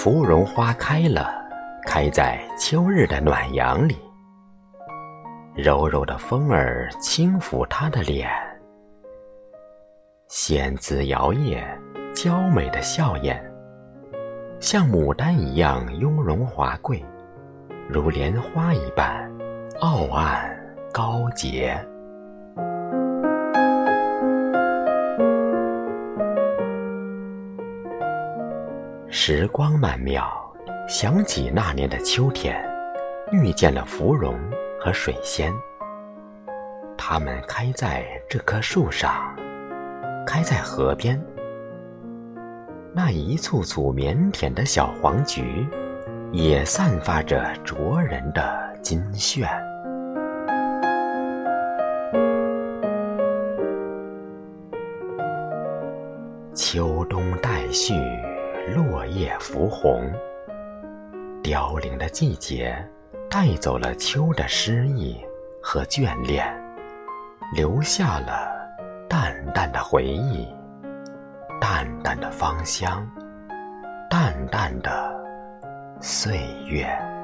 芙蓉花开了，开在秋日的暖阳里。柔柔的风儿轻抚她的脸，仙姿摇曳，娇美的笑颜，像牡丹一样雍容华贵，如莲花一般傲岸高洁。时光曼妙，想起那年的秋天，遇见了芙蓉和水仙。它们开在这棵树上，开在河边。那一簇簇腼腆的小黄菊，也散发着灼人的金炫。秋冬待续。落叶浮红，凋零的季节带走了秋的诗意和眷恋，留下了淡淡的回忆，淡淡的芳香，淡淡的岁月。